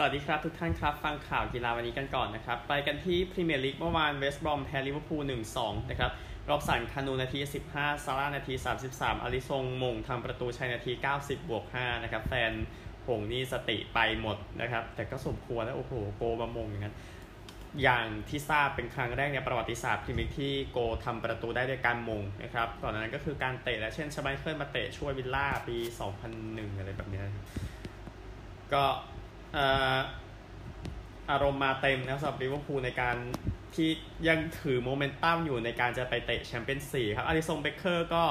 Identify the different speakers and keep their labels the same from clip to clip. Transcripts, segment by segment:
Speaker 1: สวัสดีครับทุกท่านครับ ฟังข่าวกีฬาวันนี้กันก่อนนะครับ ไปกันที่พรีเมียร์ลีกเมื่อวานเวสต์บรอมแพ้ลิเวอร์พูล1-2 นะครับร็อบสันคานูนาที 15 ซาร่านาที 33อาริซงมงทำประตูชัยนาที 90 บวก 5 นะครับ แฟนหงส์นี่สติไปหมดนะครับ แต่ก็สมควรแล้วโอ้โห โกมาโหม่งอย่างนั้นอย่างที่ทราบเป็นครั้งแรกในประวัติศาสตร์พรีเมียร์ที่โกทำประตูได้ด้วยการโหม่งนะครับก่อนหน้านั้นก็คือการเตะและเช่นชไมเคิลมาเตะช่วยวิลล่าปี 2001 อะไรแบบนี้ ก็ อารมณ์มาเต็มนะสำหรับลิเวอร์พูลในการที่ยังถือโมเมนตัมอยู่ในการจะไปเตะแชมเปี้ยนส์ลีกครับอลิสซงเบ็คเกอร์ก็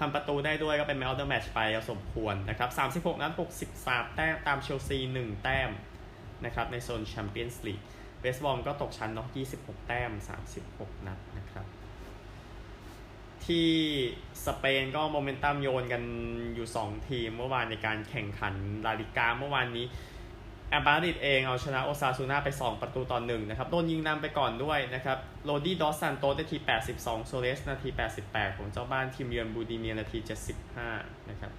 Speaker 1: ทำประตูได้ด้วยก็เป็น man of the match ไปสมควรนะครับ 36 นัด 63 แต้ม ตามเชลซี 1 แต้มนะครับในโซนแชมเปี้ยนส์ลีกเวสต์บรอมก็ตกชั้นเนาะ 26 แต้ม 36 นัดนะครับ ที่สเปนก็โมเมนตัมโยนกันอยู่ 2 ทีมเมื่อวานในการแข่งขันลาลิกาเมื่อวานนี้ แอตมาดริดเองเอาชนะโอซาซูน่าไป 2 ประตูต่อหนึ่งนะครับ โดนยิงนำไปก่อนด้วยนะครับ โลดี้ดอสซานโตสนาที 82 ซัวเรสนาที 88 ของเจ้าบ้านทีมเยือนบูดิเมียร์นาที 75 นะครับ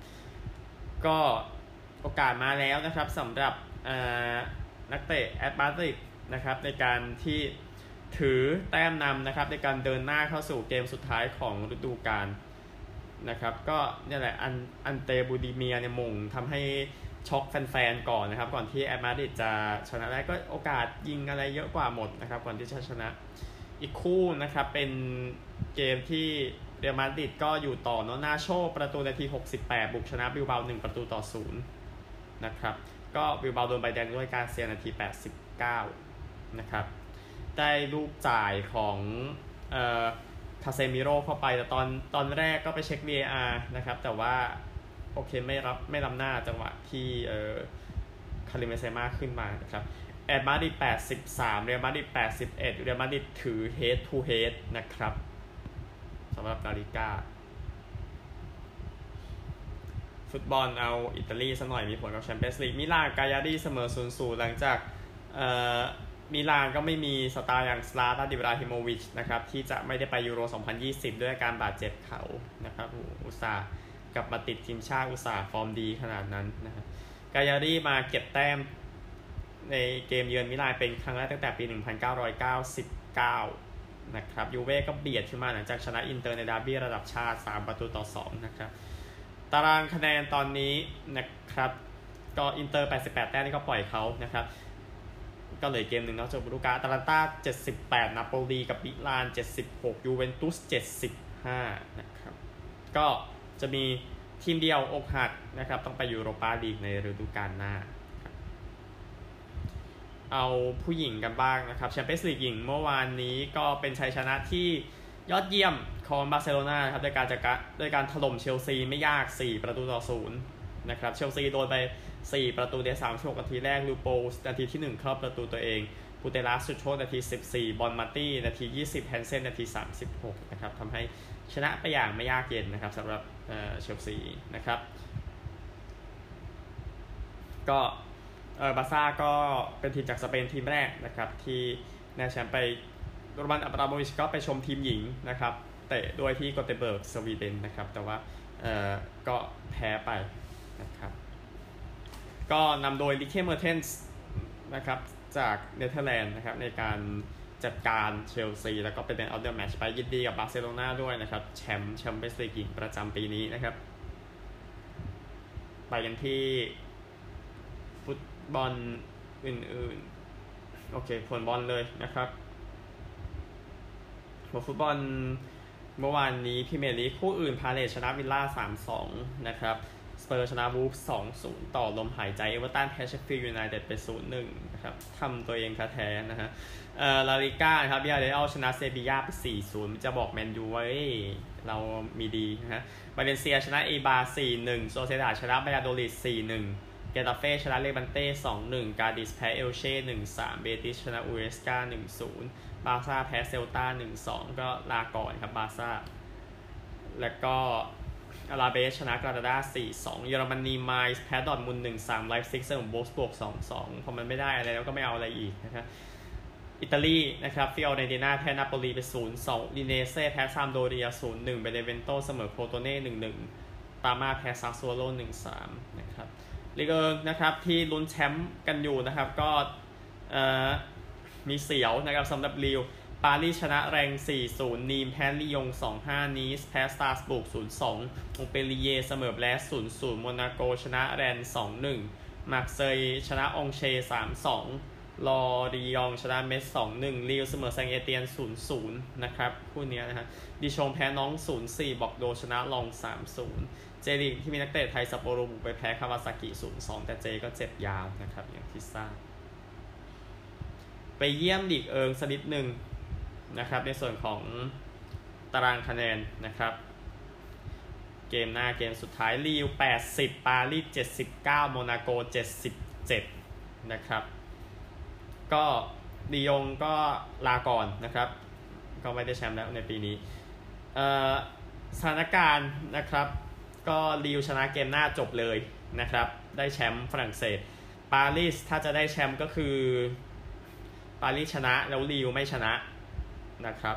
Speaker 1: ก็โอกาสมาแล้วนะครับสำหรับนักเตะแอตมาดริดนะครับในการที่ถือแต้มนำนะครับในการเดินหน้าเข้าสู่เกมสุดท้ายของฤดูกาลนะครับ ก็นี่แหละอันอันเตบูดิเมียร์เนี่ยโหม่งทำให้ ช็อกแฟนๆก่อนนะครับ ก่อนที่แอตมาดริดจะชนะได้ก็โอกาสยิงอะไรเยอะกว่าหมดนะครับ ก่อนที่จะชนะอีกคู่นะครับเป็นเกมที่เรอัลมาดริดก็อยู่ต่อเนาะนาโชประตูนาที 68 บุกชนะบิลเบา1ประตูต่อ0นะครับก็บิลเบาโดนใบแดงด้วยการเสียนาที 89 นะครับได้ลูกจ่ายของเอ่อคาเซมิโร่เข้าไปแต่ตอนตอนแรกก็ไปเช็ค VAR นะครับแต่ว่า โอเคไม่ล้ำไม่ล้ำหน้าจังหวะที่เอ่อคาริมเบนเซมาขึ้นมานะครับแอตมาดริด83เรอัลมาดริด81เรอัลมาดริดถือ head to head นะครับสำหรับลาลิกาฟุตบอลเอาอิตาลีสักหน่อยมีผลกับแชมเปี้ยนส์ลีกมิลานกายารีเสมอ0-0หลังจากเอ่อมิลานก็ไม่มีสตาร์อย่างซลาตันอิบราฮิโมวิชนะครับที่จะไม่ได้ไปยูโร 2020 ด้วยการบาดเจ็บเขานะครับอุตส่าห์ กลับมาติดทีมชาติอุตส่าห์ฟอร์มดีขนาดนั้นนะครับกายารีมาเก็บแต้มในเกมเยือนมิลานเป็นครั้งแรกตั้งแต่ปี 1999 นะครับยูเว่ก็เบียดขึ้นมาหลังจากชนะอินเตอร์ในดาร์บี้ระดับชาติ 3 ประตูต่อ 2 นะครับ ตารางคะแนนตอนนี้นะครับ ก็อินเตอร์ 88 แต้มนี่ก็ปล่อยเขานะครับ ก็เหลือเกมหนึ่งเนาะจบฤดูกาลอตาลันตา78 นาโปลีกับมิลาน 76 ยูเวนตุส 75 นะครับ ก็ จะมีทีมเดียวอกหักนะครับต้องไปยูโรปาลีกในฤดูกาลหน้า เอาผู้หญิงกันบ้างนะครับแชมเปี้ยนส์ลีกหญิงเมื่อวานนี้ก็เป็นชัยชนะที่ยอดเยี่ยมของบาร์เซโลนาครับโดยการจัดการโดยการถล่มเชลซีไม่ยาก 4 ประตูต่อศูนย์นะครับเชลซีโดนไป 4 ประตูใน36นาทีแรกลอยโปลซ์นาทีที่ 1 ครอบประตูตัวเองปูเตยาสจุดโทษนาที 14 บอนมาตี้นาที 20 แฮนเซนนาที 36 นะครับทำให้ชนะไปอย่างไม่ยากเย็นนะครับสำหรับ เชลซีนะครับ ก็เออบาร์ซ่าก็เป็นทีมจากสเปนทีมแรกนะครับ ที่ได้แชมป์ไปโรมันอับราโมวิชก็ไปชมทีมหญิงนะครับเตะด้วยที่กอเธนเบิร์กสวีเดนนะครับ แต่ว่าเออก็แพ้ไปนะครับ ก็นำโดยลิเคเมอร์เทนส์นะครับจากเนเธอร์แลนด์นะครับในการ จัดการเชลซี แล้วก็เป็น of the match ไปยินดีกับบาร์เซโลนาด้วยนะครับ แชมป์แชมเปี้ยนส์ลีกหญิงประจำปีนี้นะครับ ไปกันที่ฟุตบอลอื่นๆ โอเคผลบอลเลยนะครับหัวฟุตบอลเมื่อวานนี้พรีเมียร์ลีกคู่อื่นพาเลซชนะวิลล่า 3-2 นะครับ สเปอร์ชนะวูล์ฟ2-0ต่อลมหายใจ เอเวอร์ตันแพ้เชฟฟิลด์ยูไนเต็ดไป0-1นย์หนึ่งนะครับทำตัวเองแท้ๆนะฮะเอ่อลาลิก้านะครับบิยาร์เรอัลชนะเซบียาไป4-0จะบอกแมนยูว่าเรามีดีนะฮะบาเลนเซียชนะเออิบาร์4-1โซเซียดาดชนะบายาโดลิด4-1เกตาเฟ่ชนะเลบานเต้2-1กาดิสแพ้เอลเช่1-3เบติสชนะอูเอสกา1-0บาซ่าแพ้เซลตา1-2ก็ลาก่อนครับบาซ่าแล้วก็ อาราเบสชนะกรานาดา4-2 เยอรมนีไมนซ์แพ้ดอร์ทมุนด์1-3ไลป์ซิกเสมอโวล์ฟสบวร์ก2-2พอมันไม่ได้อะไรแล้วก็ไม่เอาอะไรอีกนะครับอิตาลีนะครับฟิออเรนติน่าแพ้นาโปลีไป 0-2อูดิเนเซ่แพ้ซามพ์โดเรีย 0-1 เบเนเวนโตเสมอโครโตเน่ 1-1 ปาร์มาแพ้ซาซัวโล1-3 นะครับลีกเอิงนะครับที่ลุ้นแชมป์กันอยู่นะครับก็มีเสียวนะครับสำหรับลีลล์ ปารีสชนะแร็งส์ 4-0 นีมแพ้ลียง 2-5 นีสแพ้สตราส์บูร์ก 0-2มงต์เปลลิเย่ร์เสมอแบรสต์0-0 โมนาโกชนะแรนส์ 2-1 มาร์เซยชนะอองเช่ร์ 3-2 ลอรียองชนะเมส 2-1ลีวเสมอแซงเอเตียน 0-0 นะครับคู่นี้นะฮะ ดิชงแพ้น้อง 0-4 บอกโดชนะลอง 3-0 เจลีกที่มีนักเตะไทยซัปโปโรบุกไปแพ้คาวาซากิ 0-2 แต่เจก็เจ็บยาวนะครับอย่างที่ทราบไปเยี่ยมลีกเอิงสักนิดหนึ่ง นะครับ ในส่วนของตารางคะแนนนะครับ เกมหน้าเกมสุดท้ายลีว80 ปารีส79 โมนาโก 77 นะครับ ก็ดียงก็ลาก่อนนะครับ ก็ไม่ได้แชมป์แล้วในปีนี้สถานการณ์นะครับ ก็ลีวชนะเกมหน้าจบเลยนะครับ ได้แชมป์ฝรั่งเศส ปารีสถ้าจะได้แชมป์ก็คือ ปารีสชนะแล้วลีวไม่ชนะ นะครับ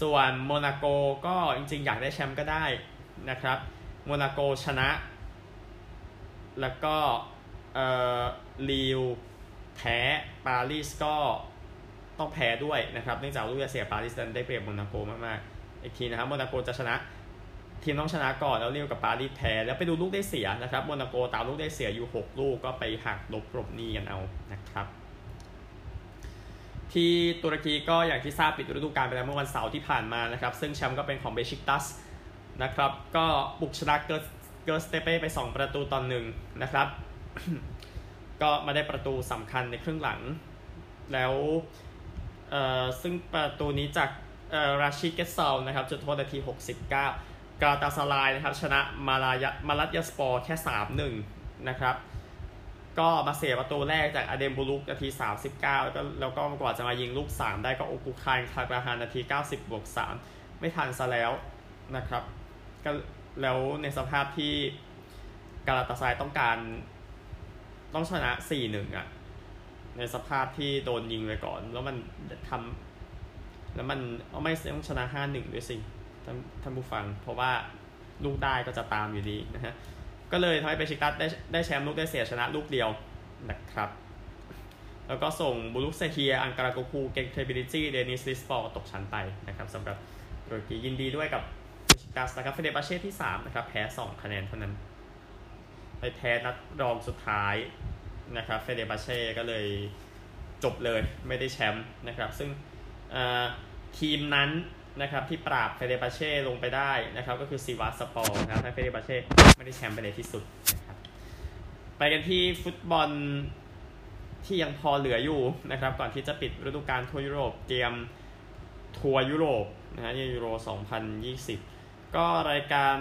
Speaker 1: ส่วนโมนาโกก็จริงๆ อยากได้แชมป์ก็ได้นะครับ โมนาโกชนะ แล้วก็เอ่อลีวแพ้ปารีสก็ต้องแพ้ด้วยนะครับ เนื่องจากลูกเสียปารีสได้เปรียบโมนาโกมากๆ อีกทีนะครับ โมนาโกจะชนะ ทีมต้องชนะก่อนแล้วเรียวกับปารีสแพ้ แล้วไปดูลูกได้เสียนะครับ โมนาโกตามลูกได้เสียอยู่ 6 ลูกก็ไปหักลบกลบนี้กันเอานะครับ ที่ตุรกีก็อย่างที่ทราบปิดฤดูกาลไปแล้วเมื่อวันเสาร์ที่ผ่านมานะครับ ซึ่งแชมป์ก็เป็นของเบชิกตัสนะครับ ก็บุกชนะเกิร์เกิร์สเตเป้ไป 2 ประตูตอนหนึ่งนะครับ ก็มาได้ประตูสำคัญในครึ่งหลัง แล้วเออซึ่งประตูนี้จากเออราชิดเกซซาลนะครับจุดโทษนาที 69 กาลาตาซารายนะครับ ชนะมาลายมาลัตยาสปอร์แค่ 3-1 นะครับ ก็มาเสียประตูแรกจากอเดมบูลุกนาที 39 แล้วก็แล้วก็กว่าจะมายิงลูก 3 ได้ก็โอกุคายคาราฮานนาที 90บวก3ไม่ทันซะแล้วนะครับก็แล้วในสภาพที่กาลาตาซายต้องการต้องชนะ 4-1 อะ ในสภาพที่โดนยิงไปก่อน แล้วมันทำแล้วมันไม่ต้องชนะ 5-1 ด้วยสิท่านท่านผู้ฟัง เพราะว่าลูกได้ก็จะตามอยู่ดีนะฮะ ก็เลยทำให้เบชิกตัสได้ได้แชมป์ลูกได้เสียชนะลูกเดียวนะครับ แล้วก็ส่งบุยุกเซเฮียร์ อังคารากูคู เกนเคลร์บิร์ลิจี้เดนิซลิสปอร์ตกชั้นไปนะครับสำหรับตุรกียินดีด้วยกับเบชิกตัสนะครับเฟเนร์บาห์เช่ที่ 3 นะครับ แพ้ 2 คะแนนเท่านั้น ไปแพ้นัดรองสุดท้ายนะครับเฟเนร์บาห์เช่ก็เลยจบเลยไม่ได้แชมป์นะครับ ซึ่งทีมนั้น นะครับที่ปราบเฟเนร์บาห์เช่ลงไปได้นะครับก็คือซีวาสปอร์นะครับถ้าเฟเนร์บาห์เช่ไม่ได้แชมป์ไปในที่สุดนะครับไปกันที่ฟุตบอลที่ยังพอเหลืออยู่นะครับก่อนที่จะปิดฤดูกาลทัวร์ยุโรปเตรียมทัวร์ยุโรปนะฮะยูโร 2020 ก็รายการ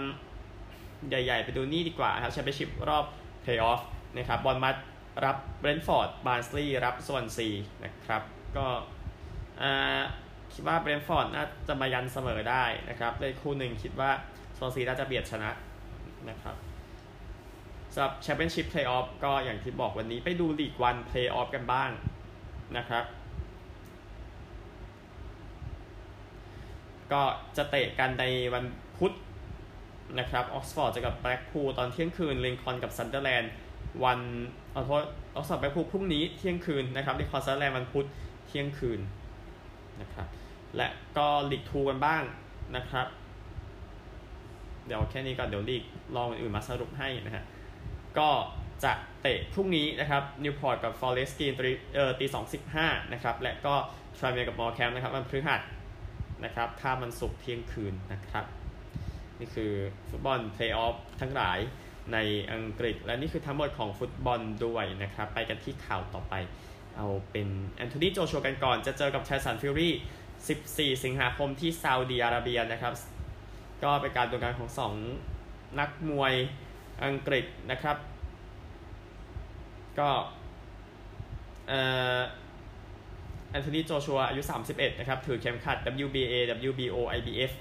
Speaker 1: ใหญ่ๆ ไปดูนี่ดีกว่าครับแชมเปี้ยนชิพรอบเพลย์ออฟนะครับบอร์นมัธรับเบรนท์ฟอร์ดบาร์นสลีย์รับสวอนซีนะครับก็อ่า คิดว่าเบรนท์ฟอร์ดน่าจะมายันเสมอได้นะครับในคู่หนึ่งคิดว่าสวอนซีน่าจะเบียดชนะนะครับสำหรับแชมเปี้ยนชิพเพลย์ออฟก็อย่างที่บอกวันนี้ไปดูลีกวันเพลย์ออฟกันบ้างนะครับ ก็จะเตะกันในวันพุธนะครับออกซฟอร์ดจะกับแบล็กพูลตอนเที่ยงคืนลินคอล์นกับซันเดอร์แลนด์วันเอาโทษออกซฟอร์ดแบล็กพูลพรุ่งนี้เที่ยงคืนนะครับลินคอล์นซันเดอร์แลนด์วันพุธเที่ยงคืนนะครับ และก็ลีกทูกันบ้างนะครับ เดี๋ยวแค่นี้ก่อนเดี๋ยวลีกลองอื่นมาสรุปให้นะฮะก็จะเตะพรุ่งนี้นะครับนิวพอร์ตกับฟอเรสต์กรีนตีตีสองสิบห้านะครับและก็ทรานเมียร์กับมอร์แคมบ์นะครับวันพฤหัสนะครับถ้ามันสุกเที่ยงคืนนะครับ นี่คือฟุตบอลเพลย์ออฟทั้งหลายในอังกฤษ และนี่คือทั้งหมดของฟุตบอลด้วยนะครับ ไปกันที่ข่าวต่อไป เอาเป็นแอนโทนีโจชัวกันก่อน จะเจอกับไทสันฟิวรี่ 14 สิงหาคมที่ซาอุดีอาระเบียนะครับ ก็เป็นการดวลกันของ 2 นักมวยอังกฤษนะครับ ก็แอนโทนีโจชัวอายุ 31 นะครับ ถือเข็มขัด WBA WBO IBF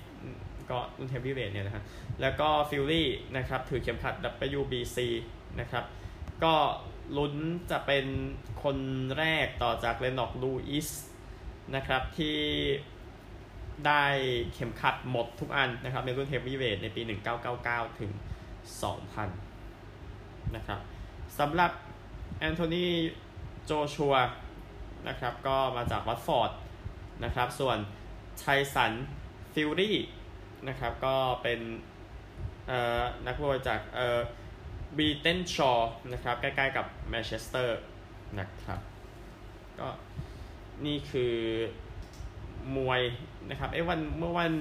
Speaker 1: ก็รุ่นเฮฟวีเวทเนี่ยนะครับแล้วก็ฟิวรี่นะครับ ถือเข็มขัด WBC นะครับ ก็ลุ้นจะเป็นคนแรกต่อจากเลนน็อกซ์ลูอิส นะครับที่ได้เข็มขัดหมดทุกอันนะครับในรุ่นเฮฟวีเวทในปี 1999 ถึง 2000 นะครับสำหรับแอนโทนีโจชัวนะครับก็มาจากวัตฟอร์ดนะครับส่วนไทสันฟิวรี่นะครับก็เป็นนักมวยจากวีเทนชอว์นะครับใกล้ๆกับแมนเชสเตอร์นะครับก็ นี่คือมวยนะครับเอ้วันเมื่อวัน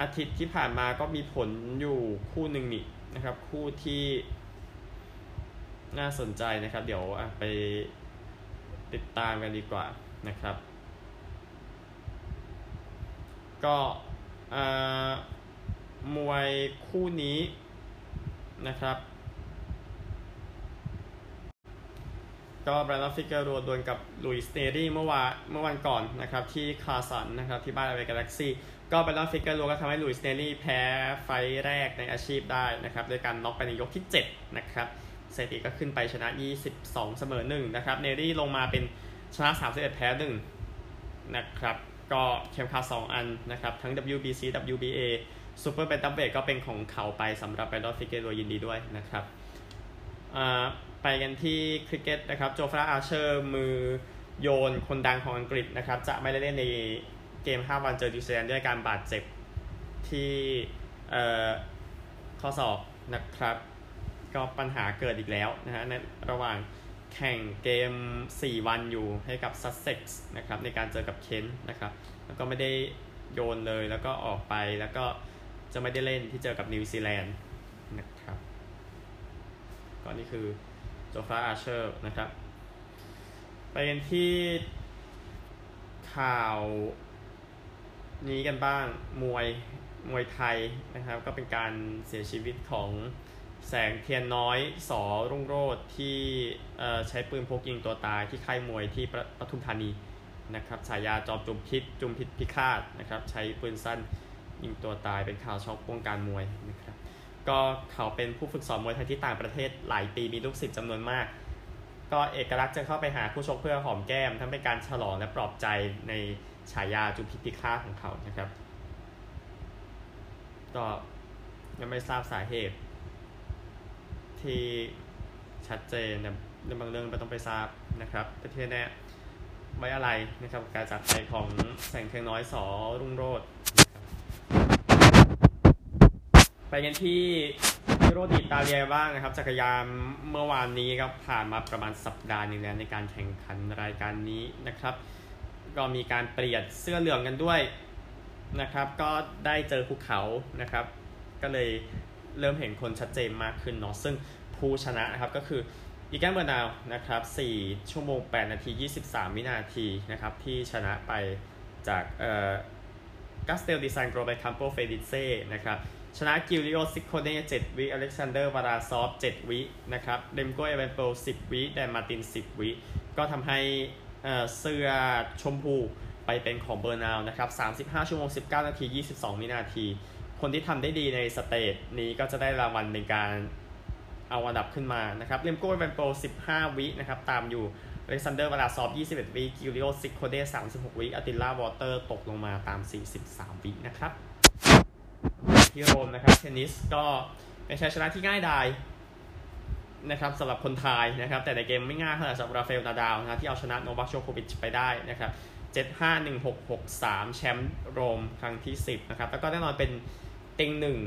Speaker 1: อาทิตย์ที่ผ่านมาก็มีผลอยู่คู่หนึ่งนี่นะครับ คู่ที่น่าสนใจนะครับ เดี๋ยวไปติดตามกันดีกว่านะครับ ก็มวยคู่นี้นะครับ ก็แบรนดอนฟิเกโรอาดวลกับลุยส์เนรี่เมื่อวานเมื่อวันก่อนนะครับที่คาร์สันนะครับที่บ้านอเมริกาแล็กซี่ก็แบรนดอนฟิเกโรอาก็ทำให้ลุยส์เนรี่แพ้ไฟต์แรกในอาชีพได้นะครับโดยการน็อกไปในยกที่ 7 นะครับสถิติก็ขึ้นไปชนะ 22 เสมอ1นะครับเนรี่ลงมาเป็นชนะ31แพ้1นะครับก็เข็มขัด2อันนะครับทั้ง WBC WBA ซูเปอร์แบนตัมเวทก็เป็นของเขาไปสำหรับแบรนดอนฟิเกโรอายินดีด้วยนะครับอ่า ไปกันที่คริกเก็ตนะครับจอฟราอาร์เชอร์มือโยนคนดังของอังกฤษนะครับ จะไม่ได้เล่นในเกม 5 วันเจอนิวซีแลนด์ด้วยการบาดเจ็บที่ข้อศอกนะครับ ก็ปัญหาเกิดอีกแล้วนะฮะในระหว่างแข่งเกม 4 วันอยู่ให้กับซัสเซ็กซ์นะครับในการเจอกับเคนต์นะครับ แล้วก็ไม่ได้โยนเลยแล้วก็ออกไปแล้วก็จะไม่ได้เล่นที่เจอกับนิวซีแลนด์นะครับก็นี่คือ โจฟราอาเชอร์นะครับไปกันที่ข่าวนี้กันบ้างมวยมวยไทยนะครับ ก็เป็นการเสียชีวิตของแสงเทียนน้อยสอรุ่งโรดที่ใช้ปืนพกยิงตัวตายที่ค่ายมวยที่ปทุมธานีนะครับฉายาจอมจุมพิษจุมพิษพิฆาตนะครับ ใช้ปืนสั้นยิงตัวตายเป็นข่าวช็อกวงการมวยนะครับ ก็เขาเป็นผู้ฝึกสอนมวยไทยที่ต่างประเทศหลายปีมีลูกศิษย์จำนวนมาก ก็เอกลักษณ์จะเข้าไปหาผู้ชกเพื่อหอมแก้ม ทั้งเป็นการฉลองและปลอบใจในฉายาจุพิษพิฆาของเขานะครับ ก็ยังไม่ทราบสาเหตุ ที่ชัดเจนในบางเรื่องไม่ต้องไปทราบนะครับแต่ที่แน่ไว้อะไรนะครับการจากไปของแสงเทียงน้อยสอรุ่งโรด ไปกันที่ยูโรดีตาเลียบ้างนะครับ จักรยานเมื่อวานนี้ครับผ่านมาประมาณสัปดาห์นึงแล้วในการแข่งขันรายการนี้นะครับ ก็มีการเปลี่ยนเสื้อเหลืองกันด้วยนะครับ ก็ได้เจอภูเขานะครับ ก็เลยเริ่มเห็นคนชัดเจนมากขึ้นเนาะซึ่งผู้ชนะนะครับก็คืออีแกนเบอร์นาวนะครับ4ชั่วโมง 8 นาที 23 วินาทีนะครับ ที่ชนะไปจากเอ่อกัสเตลดีไซน์โกลไปคัมโปเฟดิเซ่นะครับ ชนะกิลิโอซิโคเน่7วิ อเล็กซานเดอร์วาราซอฟ7วินะครับเดมโกเอเวนโป10วิแดนมาติน10วิ ก็ทำให้เสื้อชมพูไปเป็นของเบอร์นาวนะครับ35 ชั่วโมง 19 นาที 22 วินาที คนที่ทำได้ดีในสเตจนี้ก็จะได้รางวัลในการเอาอันดับขึ้นมานะครับเลมโก้เวนโป15 วินะครับตามอยู่อเล็กซานเดอร์วาลาซอฟ21 วิ กิลิโอซิโคเด36 วิอติลลาวอเตอร์ตกลงมาตาม 43 วินะครับ ที่โรมนะครับเทนนิสก็เป็นชัยชนะที่ง่ายดายนะครับสำหรับคนไทยนะครับ แต่ในเกมไม่ง่ายเท่าไหร่สำหรับราฟาเอลนาดาวนะที่เอาชนะโนวัคโชโควิชไปได้นะครับ7-5-1-6-6-3 แชมป์โรมครั้งที่ 10 นะครับ แล้วก็แน่นอนเป็นเต็งหนึ่ง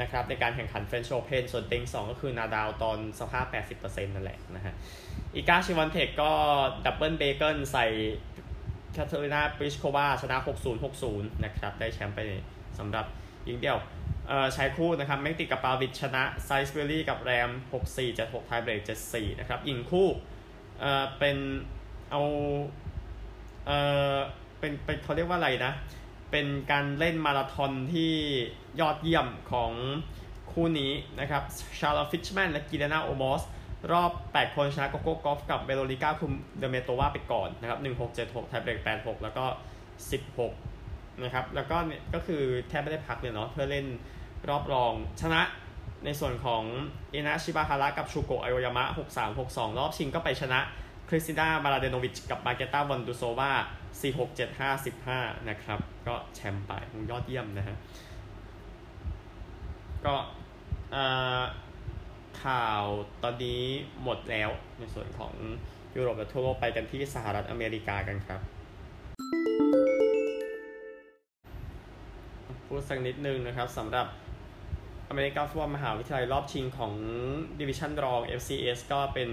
Speaker 1: นะครับในการแข่งขันเฟรนช์โอเพนส่วนเต็งสองก็คือนาดาวตอนสภาพ 80%นั่นแหละนะฮะอีกาชิวันเทคก็ double bagel ใส่แคทเธอรีนาปริชโควาชนะ 60-60 นะครับ ได้แชมป์ไปสำหรับ หญิงเดี่ยวชายคู่นะครับแม็กติกับปาวิชชนะไซส์เบอรี่กับแรม 64 76 tie break 74 นะครับหญิงคู่เอ่อเป็นเอาเอ่อเป็นเป็นเขาเรียกว่าอะไรนะ เป็นการเล่นมาราธอนที่ยอดเยี่ยมของคู่นี้นะครับชาร์ลฟิชแมนและกิเลนาโอมอสรอบ 8 คนชนะโกโก้กอล์ฟกับเบโลลิก้าคุมเดเมโตวาไปก่อนนะครับ 1676 tie break 86 แล้วก็ 16 นะครับ แล้วก็ก็คือแทบไม่ได้พักเลยเนาะเพื่อเล่นรอบรองชนะในส่วนของเอนาชิบาฮาระกับชูโกะไอโอยามะ 63 62 รอบชิงก็ไปชนะคริสติน่ามาราเดโนวิชกับมาเกต้าวอนดูโซวา4 6 7 5 15 นะครับ ก็แชมป์ไปยอดเยี่ยมนะฮะ ก็ข่าวตอนนี้หมดแล้วในส่วนของยุโรปและทั่วโลกไปกันที่สหรัฐอเมริกากันครับ พูดสักนิดนึงนะครับสำหรับอเมริกาฟุตบอลมหาวิทยาลัยรอบชิงของดิวิชั่นรอง FCS ก็เป็น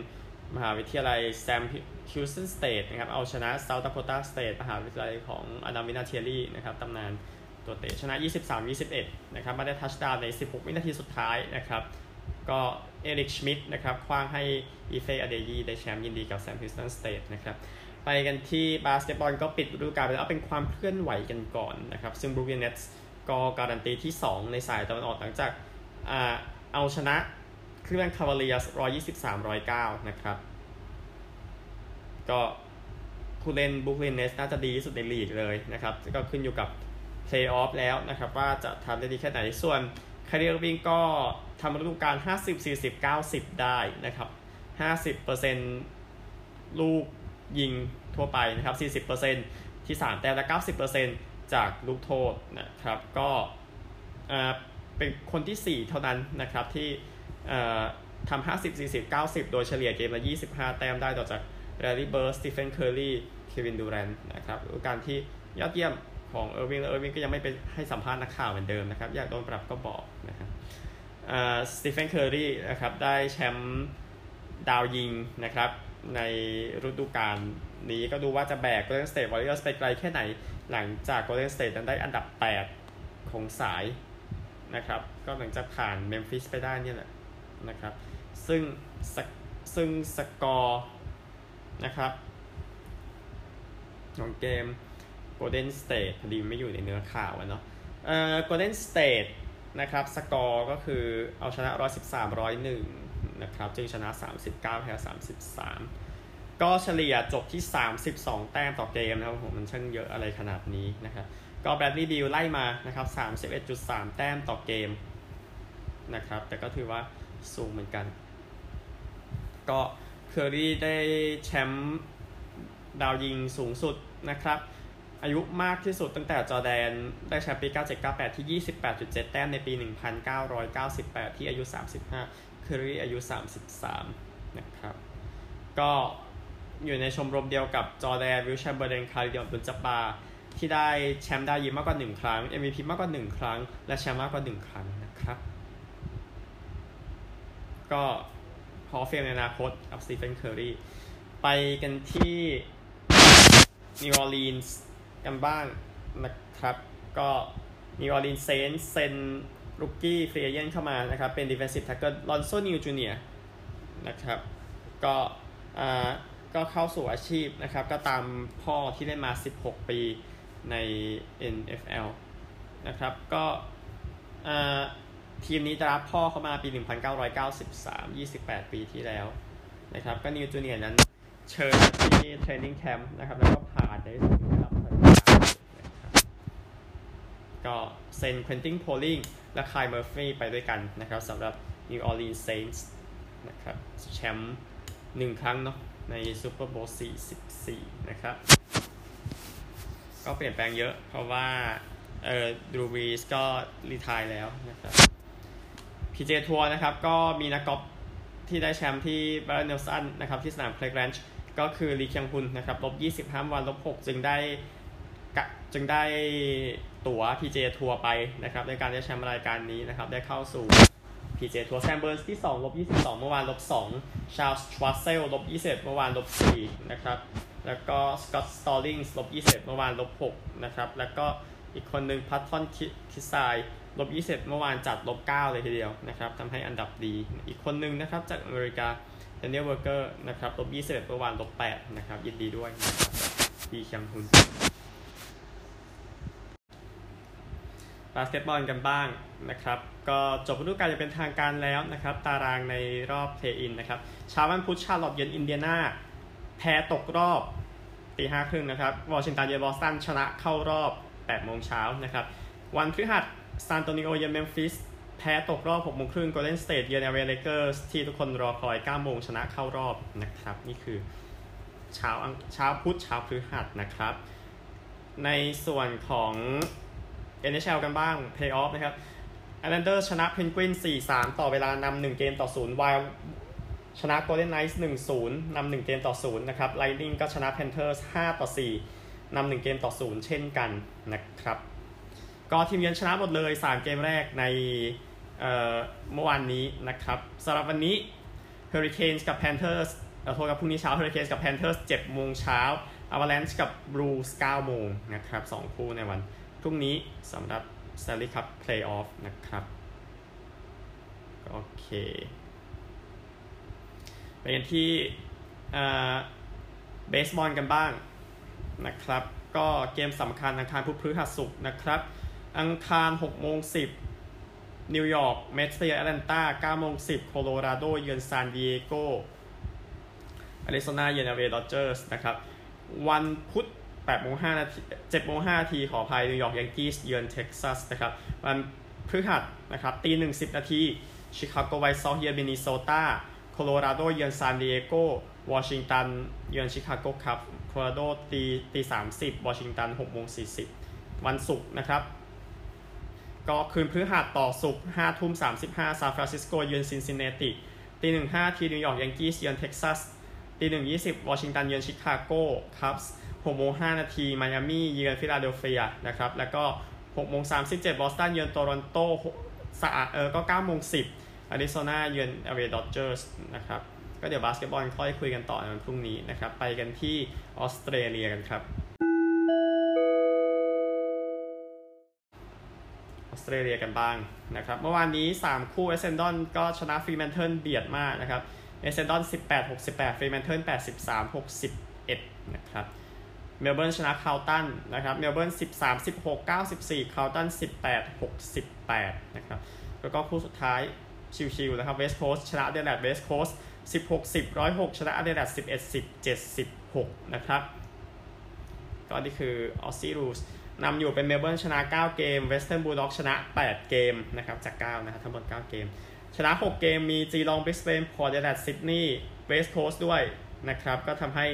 Speaker 1: มหาวิทยาลัยแซมฮิวสตันสเตทนะครับเอาชนะเซาท์ดาโคตาสเตทมหาวิทยาลัยของอดัมวินาเทียรี่นะครับตำนานตัวเตะชนะ 23-21 นะครับมาได้ touchdown ใน 16 วินาทีสุดท้ายนะครับก็เอริกชมิดนะครับคว้างให้อีเฟอเดยีได้แชมป์ยินดีกับแซมฮิวสตันสเตทนะครับไปกันที่บาสเกตบอลก็ปิดฤดูกาลไปแล้วเอาเป็นความเคลื่อนไหวกันก่อนนะครับซึ่งบรูคลินเนตส์ ก็การันตีที่ 2 ในสายตะวันออกหลังจากเอาชนะคลีฟแลนด์คาวาเลียส123-109นะครับ ก็ผู้เล่นบรูคลินเนตส์น่าจะดีที่สุดในลีกเลยนะครับ ก็ขึ้นอยู่กับเพลย์ออฟแล้วนะครับ ว่าจะทำได้ดีแค่ไหนส่วนคาริเอร์วิงก็ทำฤดูกาล50 40 90 ได้นะครับ 50%ลูกยิงทั่วไปนะครับ 40%ที่ 3 แต้มและ 90% จากลูกโทษนะครับ ก็เป็นคนที่ 4 เท่านั้นนะครับที่ทำ 50 40 90 โดยเฉลี่ยเกมละ 25 แต้มได้ต่อจากแลร์รี่เบิร์ดตีเฟนเคอร์รี่เควินดูแรนนะครับการที่ยอดเยี่ยมของเออร์วิงเออร์วิงก็ยังไม่ไปให้สัมภาษณ์นักข่าวเหมือนเดิมนะครับ อยากโดนปรับก็บอกนะครับสตีเฟนเคอร์รี่นะครับได้แชมป์ดาวยิงนะครับ ในฤดูกาลนี้ก็ดูว่าจะแบก Golden State Warriors ไปไกลแค่ไหน หลังจาก Golden State นั้นได้อันดับ 8 ของสายนะครับ ก็หลังจากผ่านเมมฟิสไปได้นี่แหละนะครับ ซึ่งซึ่งสกอร์นะครับของเกม Golden State พอดีไม่อยู่ในเนื้อข่าวเนาะเอ่อ Golden State นะครับ สกอร์ก็คือเอาชนะ 113 101 นะครับ จึงชนะ 39 แพ้33 ก็เฉลี่ยจบที่ 32 แต้มต่อเกมนะครับผมมันช่างเยอะอะไรขนาดนี้นะครับ ก็แบรดลีย์บิลไล่มานะครับ 31.3 แต้มต่อเกมนะครับ แต่ก็ถือว่าสูงเหมือนกัน ก็เคอรี่ได้แชมป์ดาวยิงสูงสุดนะครับ อายุมากที่สุดตั้งแต่จอแดนได้แชมป์ปี 9798 ที่ 28.7 แต้มในปี 1998 ที่อายุ 35 เคอรี่อายุ 33 นะครับ ก็อยู่ในชมรมเดียวกับจอแดนวิลแชมเบอร์เดนคาริเดียนบุนจับาที่ได้แชมป์ดาวยิงมากกว่า 1 ครั้ง MVP มากกว่า 1 ครั้ง และแชมป์มากกว่า 1 ครั้งนะครับ ก็ Hall of Fame ในอนาคตกับสตีเฟนเคอรีไปกันที่นิวออร์ลีนส์กันบ้างนะครับ ก็นิวออร์ลีนส์เซนเซน rookie free agent เข้ามานะครับ เป็น defensive tackle ลอนโซนิวจูเนียนะครับ ก็อ่าก็เข้าสู่อาชีพนะครับ ก็ตามพ่อที่ได้มา 16 ปีใน NFL นะครับ ก็ทีมนี้จะรับพ่อเข้ามาปี 1993 28 ปีที่แล้วนะครับ ก็นิวจูเนียนั้นเชิญที่ training camp นะครับ แล้วก็ผ่านได้ถึงรับสัญญานะครับ ก็เซนควินติงโพลิงและคายเมอร์ฟี่ไปด้วยกันนะครับสำหรับ New Orleans Saints นะครับแชมป์หนึ่งครั้งเนาะในซูเปอร์โบว์44 นะครับ ก็เปลี่ยนแปลงเยอะเพราะว่าเอ่อดูวีสก็ retire แล้วนะครับ PGA Tour นะครับก็มีนักกอล์ฟที่ได้แชมป์ที่บาร์เนลสันนะครับที่สนามเพลย์แรนช์ก็คือลีเคียงฮุนนะครับลบ25 วันลบ 6 จึงได้จึงได้ ตั๋ว PJ ทัวร์ไปนะครับในการได้แชมป์รายการนี้นะครับได้เข้าสู่ PJ ทัวร์แซมเบิร์สที่2ลบ22 เมื่อวานลบ2ชาร์ลส์ชวาเซลลบ21 เมื่อวานลบ4นะครับแล้วก็สกอตต์สตอลลิงส์ลบ21เมื่อวานลบ6นะครับแล้วก็อีกคนหนึ่งแพตตันคิสไซร์ลบ21เมื่อวานจัดลบ9เลยทีเดียวนะครับทำให้อันดับดี อีกคนหนึ่งนะครับจากอเมริกาแดเนียลเบอร์เกอร์นะครับลบ21 เมื่อวานลบ8นะครับยินดีด้วยนะครับอีเคียงฮุน บาสเกตบอลกันบ้างนะครับ ก็จบฤดูกาลจะเป็นทางการแล้วนะครับ ตารางในรอบ play-in นะครับเช้าวันพุธชาร์ลอตเยือนอินเดียนาแพ้ตกรอบตีห้าครึ่งนะครับวอชิงตันเยือนบอสตันชนะเข้ารอบ8โมงเช้านะครับ วันพฤหัสซานแอนโตนิโอเยือนเมมฟิสแพ้ตกรอบ6โมงครึ่ง Golden State เยือน LA Lakers ที่ทุกคนรอคอย9โมงชนะเข้ารอบนะครับ นี่คือเช้าเช้าพุธเช้าพฤหัสนะครับ ในส่วนของ NHL กันบ้าง Playoff นะครับ Islanders ชนะ Penguins 4-3 ต่อเวลานำ1เกมต่อ0ไวชนะ Golden Knights 1-0นำ1เกมต่อ0นะครับ Lightning ก็ชนะ Panthers 5ต่อ4นำ1เกมต่อ0เช่นกันนะครับ ก็ทีมเยือนชนะหมดเลย 3 เกมแรกในเมื่อวานนี้นะครับสำหรับวันนี้ Hurricanes กับ Panthers โทษกับพรุ่งนี้เช้า Hurricanes กับ Panthers 7โมงเช้า Avalanche กับ Blues 9โมงนะครับ2คู่ในวัน พรุ่งนี้สำหรับ Stanley Cup Playoff นะครับโอเคไปกันที่เบสบอลกันบ้างนะครับ ก็เกมสำคัญอังคารพุธพฤหัสศุกร์นะครับ อังคาร6โมง10 นิวยอร์ก Mets เยือนแอตแลนตา9โมง10 โคโลราโด เยือนซานดิเอโกอาริโซนาเยือน LA Dodgers นะครับ วันพุธ แปดโมงห้านาทีเจ็ดโมงห้านาทีขออภัยนิวยอร์ก Yankees เยือนเท็กซัสนะครับวันพฤหัสนะครับตีหนึ่งสิบนาทีชิคาโก White Sox เยือนมินนิโซตาโคโลราโดเยือนซานดิเอโกวอชิงตันเยือนชิคาโกครับโคโลราโดตีตีสามสิบวอชิงตันหกโมงสี่สิบวันศุกร์นะครับ ก็คืนพฤหัสต่อศุกร์ห้าทุ่มสามสิบห้าซานฟรานซิสโกเยือนซินซินเนติตีหนึ่งห้านาทีนิวยอร์ก Yankees เยือนเท็กซัสตีหนึ่งยี่สิบวอชิงตันเยือนชิคาโก Cubs 6โมง5นาทีมายามี่เยือนฟิลาเดลเฟียนะครับแล้วก็6โมง37บอสตันเยือนโตรอนโตสะอาดเออก็9โมง10อาริโซนาเยือน LA Dodgers นะครับก็เดี๋ยวบาสเกตบอลค่อยคุยกันต่อในวันพรุ่งนี้นะครับไปกันที่ออสเตรเลียกันครับออสเตรเลียกันบ้างนะครับเมื่อวานนี้ 3 คู่เอเซนดอนก็ชนะฟรีแมนเทิลเบียดมากนะครับเอเซนดอน18 68ฟรีแมนเทิล83 61นะครับ เมลเบิร์นชนะคาร์ลตันนะครับ เมลเบิร์น13 16 94คาร์ลตัน18 68 นะครับ แล้วก็คู่สุดท้ายชิลๆนะครับ West Coast ชนะแอดิเลด West Coast 16 10 106 ชนะแอดิเลด11 10 76 นะครับ ก็นี่คือ Aussie Rules นำอยู่เป็นเมลเบิร์นชนะ 9 เกม Western Bulldogs ชนะ 8 เกมนะครับจาก 9 นะครับทั้งหมด 9 เกม ชนะ 6 เกมมีจีลองบริสเบนพอร์ตแอดิเลดซิดนีย์West Coast ด้วยนะครับ ก็ทำให้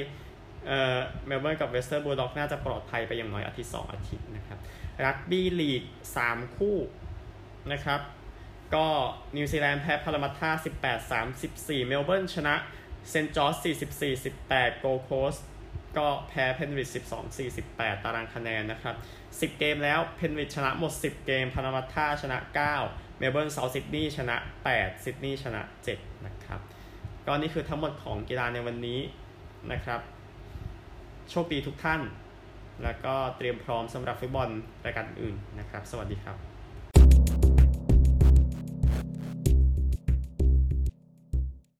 Speaker 1: เอ่อเมลเบิร์นกับ Western Bulldogs น่าจะปลอดภัยไปอย่างน้อยอาทิตย์ 2 อาทิตย์นะครับรักบี้ลีก 3 คู่นะครับ ก็นิวซีแลนด์แพ้พารามัตตา18 34 เมลเบิร์นชนะเซนต์จอร์จ44 18 Gold Coast ก็แพ้เพนริธ12 48 ตารางคะแนนนะครับ 10 เกมแล้วเพนริธชนะหมด 10 เกมพารามัตตาชนะ 9 เมลเบิร์นเซาท์ซิดนีย์ชนะ 8 ซิดนีย์ชนะ 7 นะครับ ก็นี่คือทั้งหมดของกีฬาในวันนี้นะครับ โชคดีทุกท่าน แล้วก็เตรียมพร้อมสำหรับฟุตบอลรายการอื่นนะครับ สวัสดีครับ